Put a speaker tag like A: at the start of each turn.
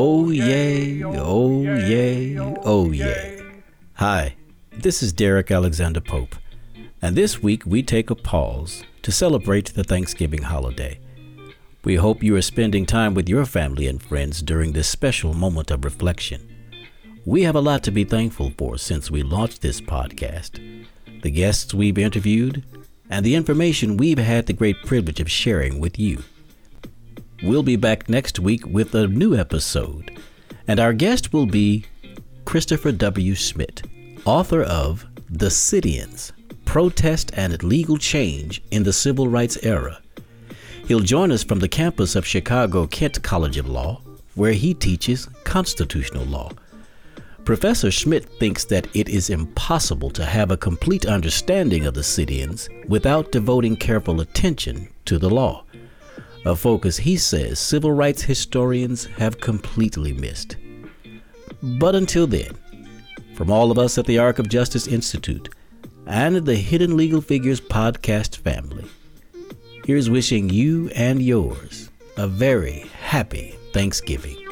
A: Oh, yay, oh, oh, yay, oh, oh yay. Hi, this is Derek Alexander Pope, and this week we take a pause to celebrate the Thanksgiving holiday. We hope you are spending time with your family and friends during this special moment of reflection. We have a lot to be thankful for since we launched this podcast. The guests we've interviewed, and the information we've had the great privilege of sharing with you. We'll be back next week with a new episode, and our guest will be Christopher W. Schmidt, author of The Sit-ins Protest and Legal Change in the Civil Rights Era. He'll join us from the campus of Chicago Kent College of Law, where he teaches constitutional law. Professor Schmidt thinks that it is impossible to have a complete understanding of the sit ins without devoting careful attention to the law a focus he says civil rights historians have completely missed. But until then, from all of us at the Arc of Justice Institute and the Hidden Legal Figures podcast family, here's wishing you and yours a very happy Thanksgiving.